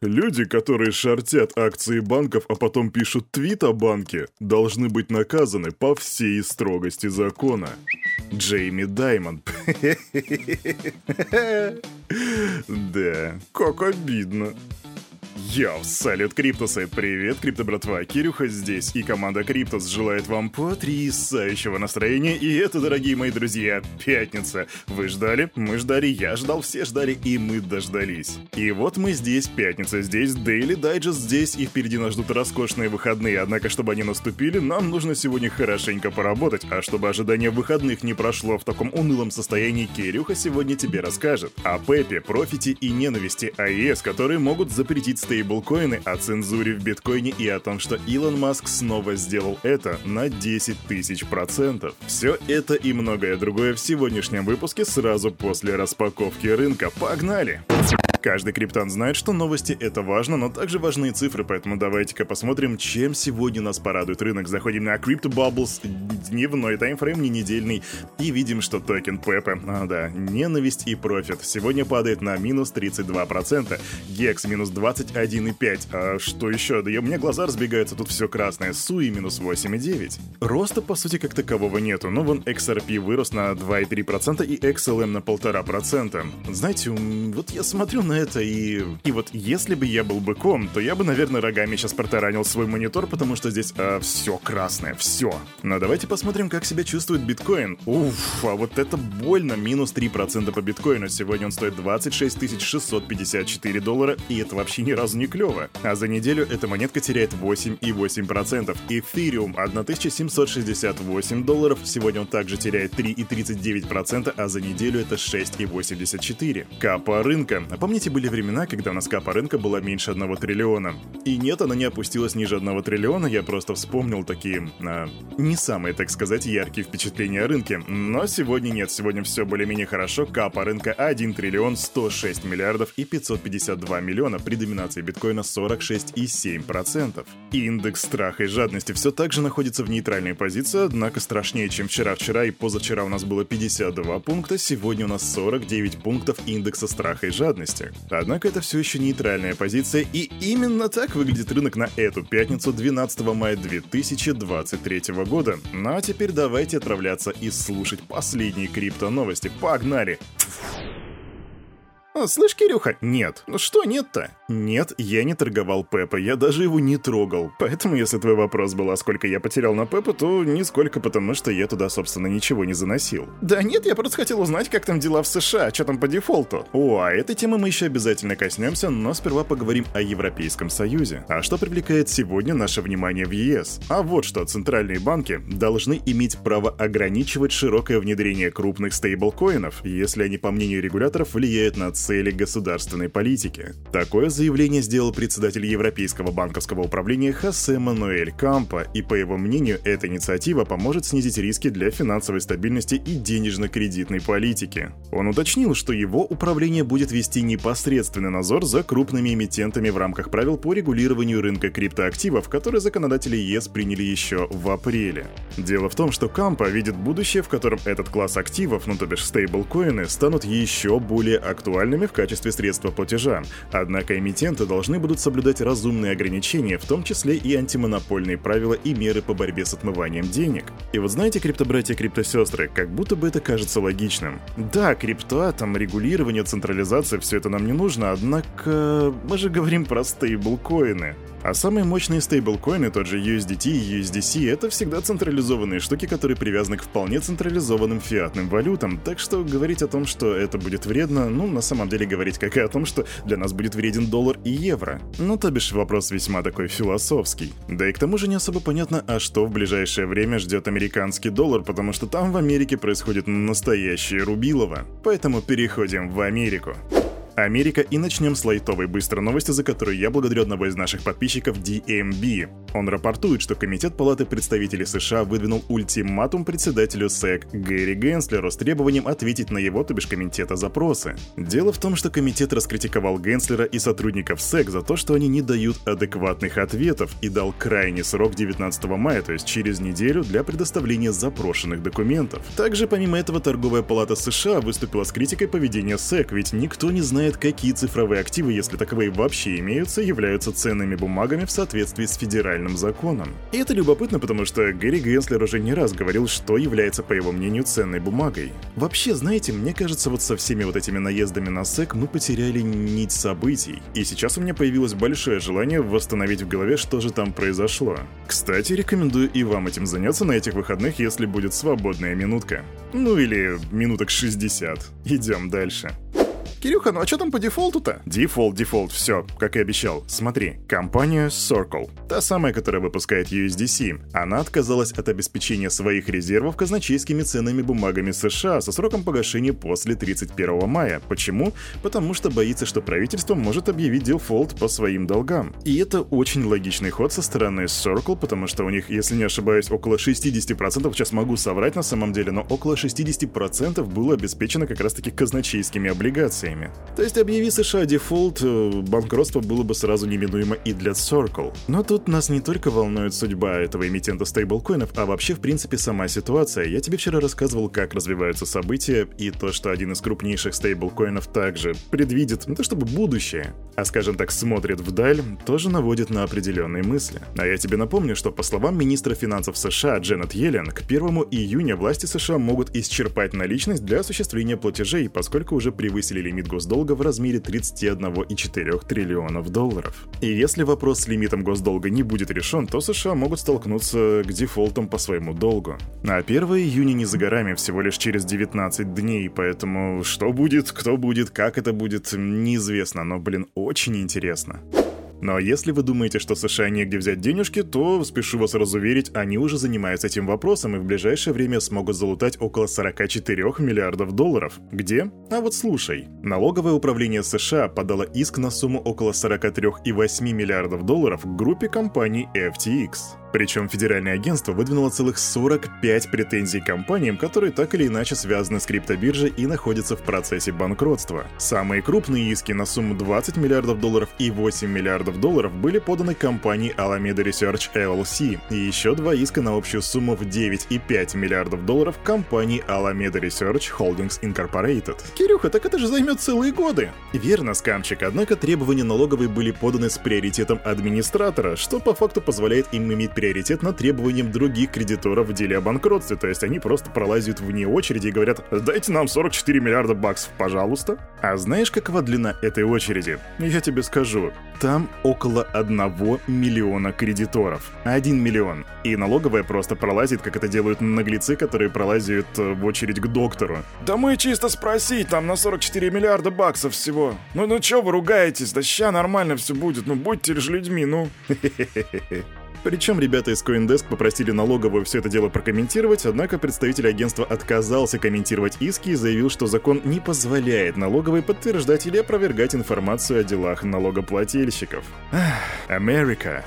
Люди, которые шортят акции банков, а потом пишут твит о банке, должны быть наказаны по всей строгости закона. Джейми Даймонд. Да, как обидно. Yo, салют, Криптусы! Привет, Крипто братва, Кирюха здесь, и команда Криптус желает вам потрясающего настроения, и это, дорогие мои друзья, пятница. Вы ждали? Мы ждали, я ждал, все ждали, и мы дождались. И вот мы здесь, пятница здесь, Daily Digest здесь, и впереди нас ждут роскошные выходные, однако, чтобы они наступили, нам нужно сегодня хорошенько поработать, а чтобы ожидание выходных не прошло в таком унылом состоянии, Кирюха сегодня тебе расскажет о Пепе, профите и ненависти АЕС, которые могут запретить стейк стейблкоины, о цензуре в биткоине и о том, что Илон Маск снова сделал это на 10 тысяч процентов. Все это и многое другое в сегодняшнем выпуске сразу после распаковки рынка. Погнали! Каждый криптан знает, что новости — это важно, но также важны цифры, поэтому давайте-ка посмотрим, чем сегодня нас порадует рынок. Заходим на Crypto Bubbles, дневной таймфрейм, не недельный, и видим, что токен Pepe, а да, ненависть и профит, сегодня падает на минус 32%, HEX минус 21,5%, а что еще? Да и у меня глаза разбегаются, тут все красное, SUI минус 8,9%. Роста, по сути, как такового нету, но вон XRP вырос на 2,3% и XLM на 1,5%. Знаете, вот я смотрю на это, и... И вот если бы я был быком, то я бы, наверное, рогами сейчас протаранил свой монитор, потому что здесь а, все красное, все. Но давайте посмотрим, как себя чувствует биткоин. Уф, а вот это больно, минус 3% по биткоину. Сегодня он стоит 26 654 доллара, и это вообще ни разу не клево. А за неделю эта монетка теряет 8,8%. Эфириум 1768 долларов, сегодня он также теряет 3,39%, а за неделю это 6,84%. Капа рынка. А помните, Помните, были времена, когда у нас капа рынка была меньше одного триллиона? И нет, она не опустилась ниже одного триллиона, я просто вспомнил такие, а, не самые, так сказать, яркие впечатления о рынке. Но сегодня нет, сегодня все более-менее хорошо, капа рынка 1 триллион 106 миллиардов и 552 миллиона, при доминации биткоина 46,7%. Индекс страха и жадности все так же находится в нейтральной позиции, однако страшнее, чем вчера. Вчера и позавчера у нас было 52 пункта, сегодня у нас 49 пунктов индекса страха и жадности. Однако это все еще нейтральная позиция, и именно так выглядит рынок на эту пятницу 12 мая 2023 года. Ну а теперь давайте отправляться и слушать последние крипто новости. Погнали! «Слышь, Кирюха?» «Нет». «Ну что нет-то?» «Нет, я не торговал Пеппа, я даже его не трогал. Поэтому, если твой вопрос был, а сколько я потерял на Пеппа, то нисколько, потому что я туда, собственно, ничего не заносил». «Да нет, я просто хотел узнать, как там дела в США, что там по дефолту». «О, а этой темы мы еще обязательно коснемся, но сперва поговорим о Европейском Союзе. А что привлекает сегодня наше внимание в ЕС? А вот что, центральные банки должны иметь право ограничивать широкое внедрение крупных стейблкоинов, если они, по мнению регуляторов, влияют на цели государственной политики. Такое заявление сделал председатель Европейского банковского управления Хосе Мануэль Кампа, и по его мнению, эта инициатива поможет снизить риски для финансовой стабильности и денежно-кредитной политики. Он уточнил, что его управление будет вести непосредственный надзор за крупными эмитентами в рамках правил по регулированию рынка криптоактивов, которые законодатели ЕС приняли еще в апреле. Дело в том, что Кампа видит будущее, в котором этот класс активов, ну то бишь стейблкоины, станут еще более актуальными в качестве средства платежа. Однако эмитенты должны будут соблюдать разумные ограничения, в том числе и антимонопольные правила и меры по борьбе с отмыванием денег. И вот знаете, криптобратья и криптосестры, как будто бы это кажется логичным. Да, крипта, там регулирование, централизация, все это нам не нужно, однако мы же говорим про стейблкоины. А самые мощные стейблкоины, тот же USDT и USDC, это всегда централизованные штуки, которые привязаны к вполне централизованным фиатным валютам, так что говорить о том, что это будет вредно, ну, на самом деле говорить как и о том, что для нас будет вреден доллар и евро. Ну, то бишь вопрос весьма такой философский. Да и к тому же не особо понятно, а что в ближайшее время ждет американский доллар, потому что там в Америке происходит настоящее рубилово. Поэтому переходим в Америку. Америка и начнем с лайтовой быстрой новости, за которую я благодарю одного из наших подписчиков DMB. Он рапортует, что Комитет Палаты представителей США выдвинул ультиматум председателю СЭК Гэри Генслеру с требованием ответить на его, то бишь комитета, запросы. Дело в том, что комитет раскритиковал Генслера и сотрудников СЭК за то, что они не дают адекватных ответов и дал крайний срок 19 мая, то есть через неделю, для предоставления запрошенных документов. Также, помимо этого, Торговая палата США выступила с критикой поведения СЭК, ведь никто не знает, знает, какие цифровые активы, если таковые вообще имеются, являются ценными бумагами в соответствии с федеральным законом. И это любопытно, потому что Гэри Генслер уже не раз говорил, что является, по его мнению, ценной бумагой. Вообще, знаете, мне кажется, вот со всеми вот этими наездами на SEC мы потеряли нить событий. И сейчас у меня появилось большое желание восстановить в голове, что же там произошло. Кстати, рекомендую и вам этим заняться на этих выходных, если будет свободная минутка. Ну или минуток 60. Идем дальше. Кирюха, ну а что там по дефолту-то? Дефолт, дефолт, все, как и обещал. Смотри, компания Circle, та самая, которая выпускает USDC, она отказалась от обеспечения своих резервов казначейскими ценными бумагами США со сроком погашения после 31 мая. Почему? Потому что боится, что правительство может объявить дефолт по своим долгам. И это очень логичный ход со стороны Circle, потому что у них, если не ошибаюсь, около 60%, сейчас могу соврать на самом деле, но около 60% было обеспечено как раз-таки казначейскими облигациями санкциями. То есть объяви США дефолт, э, банкротство было бы сразу неминуемо и для Circle. Но тут нас не только волнует судьба этого эмитента стейблкоинов, а вообще в принципе сама ситуация. Я тебе вчера рассказывал, как развиваются события, и то, что один из крупнейших стейблкоинов также предвидит, не то чтобы будущее, а скажем так смотрит вдаль, тоже наводит на определенные мысли. А я тебе напомню, что по словам министра финансов США Дженнет Йеллен, к 1 июня власти США могут исчерпать наличность для осуществления платежей, поскольку уже превысили лимит лимит госдолга в размере 31,4 триллионов долларов. И если вопрос с лимитом госдолга не будет решен, то США могут столкнуться к дефолтам по своему долгу. А 1 июня не за горами, всего лишь через 19 дней, поэтому что будет, кто будет, как это будет, неизвестно, но, блин, очень интересно. Но если вы думаете, что США негде взять денежки, то, спешу вас разуверить, они уже занимаются этим вопросом и в ближайшее время смогут залутать около 44 миллиардов долларов. Где? А вот слушай. Налоговое управление США подало иск на сумму около 43,8 миллиардов долларов к группе компаний FTX. Причем федеральное агентство выдвинуло целых 45 претензий компаниям, которые так или иначе связаны с криптобиржей и находятся в процессе банкротства. Самые крупные иски на сумму 20 миллиардов долларов и 8 миллиардов долларов были поданы компании Alameda Research LLC, и еще два иска на общую сумму в 9,5 миллиардов долларов компании Alameda Research Holdings Incorporated. Кирюха, так это же займет целые годы! Верно, скамчик, однако требования налоговой были поданы с приоритетом администратора, что по факту позволяет им иметь приоритет над требованием других кредиторов в деле о банкротстве, то есть они просто пролазят вне очереди и говорят «дайте нам 44 миллиарда баксов, пожалуйста». А знаешь, какова длина этой очереди? Я тебе скажу. Там около 1 миллиона кредиторов. 1 миллион. И налоговая просто пролазит, как это делают наглецы, которые пролазят э, в очередь к доктору. Да мы чисто спросить, там на 44 миллиарда баксов всего. Ну ну чё вы ругаетесь? Да ща нормально все будет, ну будьте же людьми, ну. Причем ребята из CoinDesk попросили налоговую все это дело прокомментировать, однако представитель агентства отказался комментировать иски и заявил, что закон не позволяет налоговой подтверждать или опровергать информацию о делах налогоплательщиков. Америка.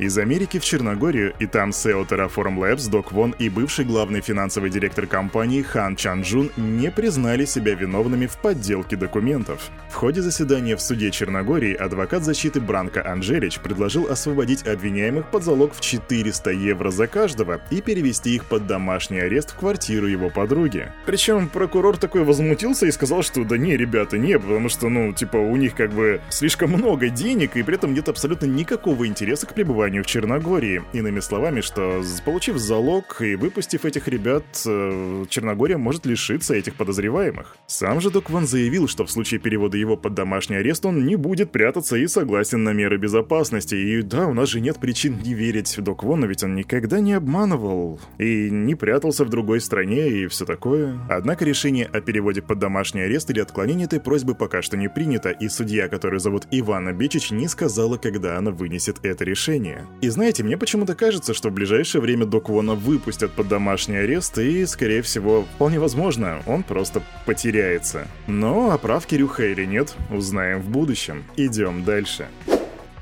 Из Америки в Черногорию, и там SEO Terraform Labs, Док Вон и бывший главный финансовый директор компании Хан Чанджун не признали себя виновными в подделке документов. В ходе заседания в суде Черногории адвокат защиты Бранко Анжелич предложил освободить обвиняемых под залог в 400 евро за каждого и перевести их под домашний арест в квартиру его подруги. Причем прокурор такой возмутился и сказал, что да не, ребята, не, потому что, ну, типа, у них как бы слишком много денег и при этом нет абсолютно никакого интереса к пребыванию пребыванию в Черногории. Иными словами, что получив залог и выпустив этих ребят, э, Черногория может лишиться этих подозреваемых. Сам же Докван заявил, что в случае перевода его под домашний арест он не будет прятаться и согласен на меры безопасности. И да, у нас же нет причин не верить в Доквону, ведь он никогда не обманывал и не прятался в другой стране и все такое. Однако решение о переводе под домашний арест или отклонение этой просьбы пока что не принято, и судья, который зовут Ивана Бечич, не сказала, когда она вынесет это решение решение. И знаете, мне почему-то кажется, что в ближайшее время Док Вона выпустят под домашний арест, и, скорее всего, вполне возможно, он просто потеряется. Но оправ Кирюха или нет, узнаем в будущем. Идем дальше.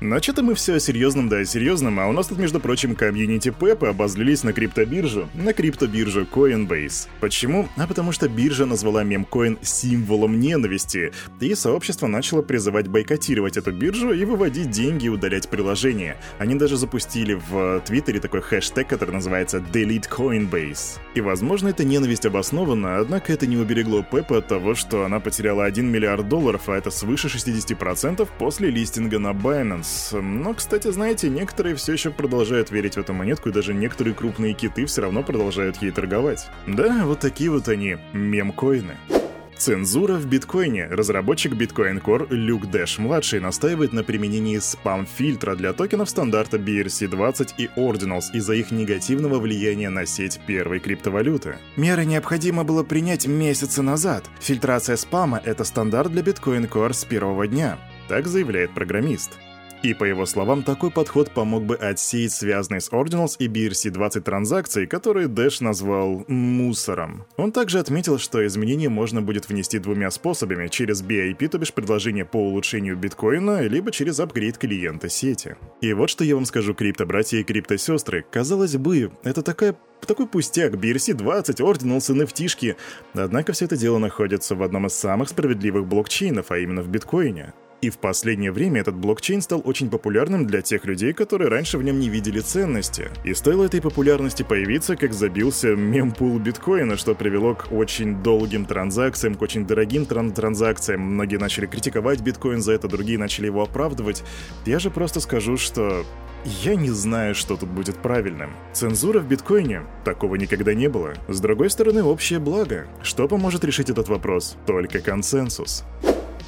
Но что-то мы все о серьезном, да о серьезном, а у нас тут, между прочим, комьюнити Пепа обозлились на криптобиржу, на криптобиржу Coinbase. Почему? А потому что биржа назвала мемкоин символом ненависти, и сообщество начало призывать бойкотировать эту биржу и выводить деньги и удалять приложения. Они даже запустили в Твиттере такой хэштег, который называется Delete Coinbase. И, возможно, эта ненависть обоснована, однако это не уберегло Пепа от того, что она потеряла 1 миллиард долларов, а это свыше 60% после листинга на Binance. Но, кстати, знаете, некоторые все еще продолжают верить в эту монетку, и даже некоторые крупные киты все равно продолжают ей торговать. Да, вот такие вот они, мемкоины. Цензура в биткоине. Разработчик Bitcoin Core Люк Дэш-младший настаивает на применении спам-фильтра для токенов стандарта BRC-20 и Ordinals из-за их негативного влияния на сеть первой криптовалюты. Меры необходимо было принять месяцы назад. Фильтрация спама — это стандарт для Bitcoin Core с первого дня. Так заявляет программист. И по его словам, такой подход помог бы отсеять связанные с Ordinals и BRC-20 транзакции, которые Дэш назвал «мусором». Он также отметил, что изменения можно будет внести двумя способами, через BIP, то бишь предложение по улучшению биткоина, либо через апгрейд клиента сети. И вот что я вам скажу, крипто-братья и крипто-сестры. Казалось бы, это такая такой пустяк, BRC-20, Ordinals, nft Однако все это дело находится в одном из самых справедливых блокчейнов, а именно в биткоине. И в последнее время этот блокчейн стал очень популярным для тех людей, которые раньше в нем не видели ценности. И стоило этой популярности появиться, как забился мемпул биткоина, что привело к очень долгим транзакциям, к очень дорогим тран транзакциям. Многие начали критиковать биткоин за это, другие начали его оправдывать. Я же просто скажу, что я не знаю, что тут будет правильным. Цензура в биткоине? Такого никогда не было. С другой стороны, общее благо. Что поможет решить этот вопрос? Только консенсус.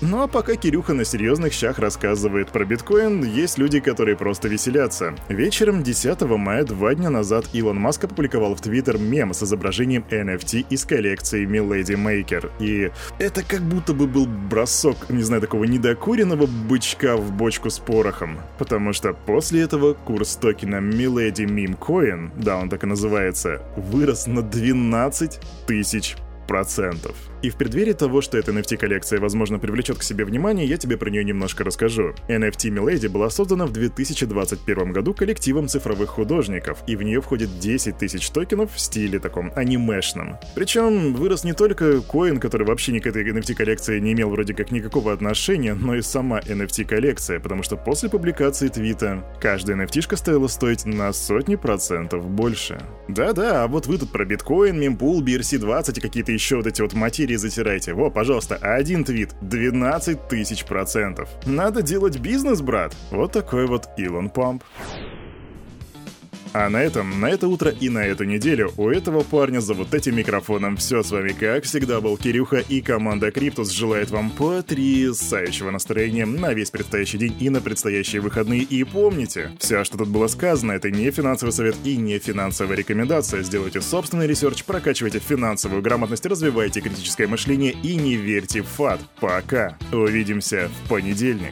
Ну а пока Кирюха на серьезных щах рассказывает про биткоин, есть люди, которые просто веселятся. Вечером 10 мая, два дня назад, Илон Маск опубликовал в Твиттер мем с изображением NFT из коллекции Milady Maker. И это как будто бы был бросок, не знаю, такого недокуренного бычка в бочку с порохом. Потому что после этого курс токена Milady Meme Coin, да, он так и называется, вырос на 12 тысяч процентов. И в преддверии того, что эта NFT-коллекция, возможно, привлечет к себе внимание, я тебе про нее немножко расскажу. NFT Milady была создана в 2021 году коллективом цифровых художников, и в нее входит 10 тысяч токенов в стиле таком анимешном. Причем вырос не только коин, который вообще ни к этой NFT-коллекции не имел вроде как никакого отношения, но и сама NFT-коллекция, потому что после публикации твита каждая NFT стоила стоить на сотни процентов больше. Да-да, а вот вы тут про биткоин, mempool, BRC20 и какие-то еще вот эти вот материи затираете. Во, пожалуйста, один твит, 12 тысяч процентов. Надо делать бизнес, брат. Вот такой вот Илон Pump. А на этом, на это утро и на эту неделю у этого парня за вот этим микрофоном все с вами, как всегда, был Кирюха и команда Криптус желает вам потрясающего настроения на весь предстоящий день и на предстоящие выходные. И помните, все, что тут было сказано, это не финансовый совет и не финансовая рекомендация. Сделайте собственный research, прокачивайте финансовую грамотность, развивайте критическое мышление и не верьте в FUD. Пока. Увидимся в понедельник.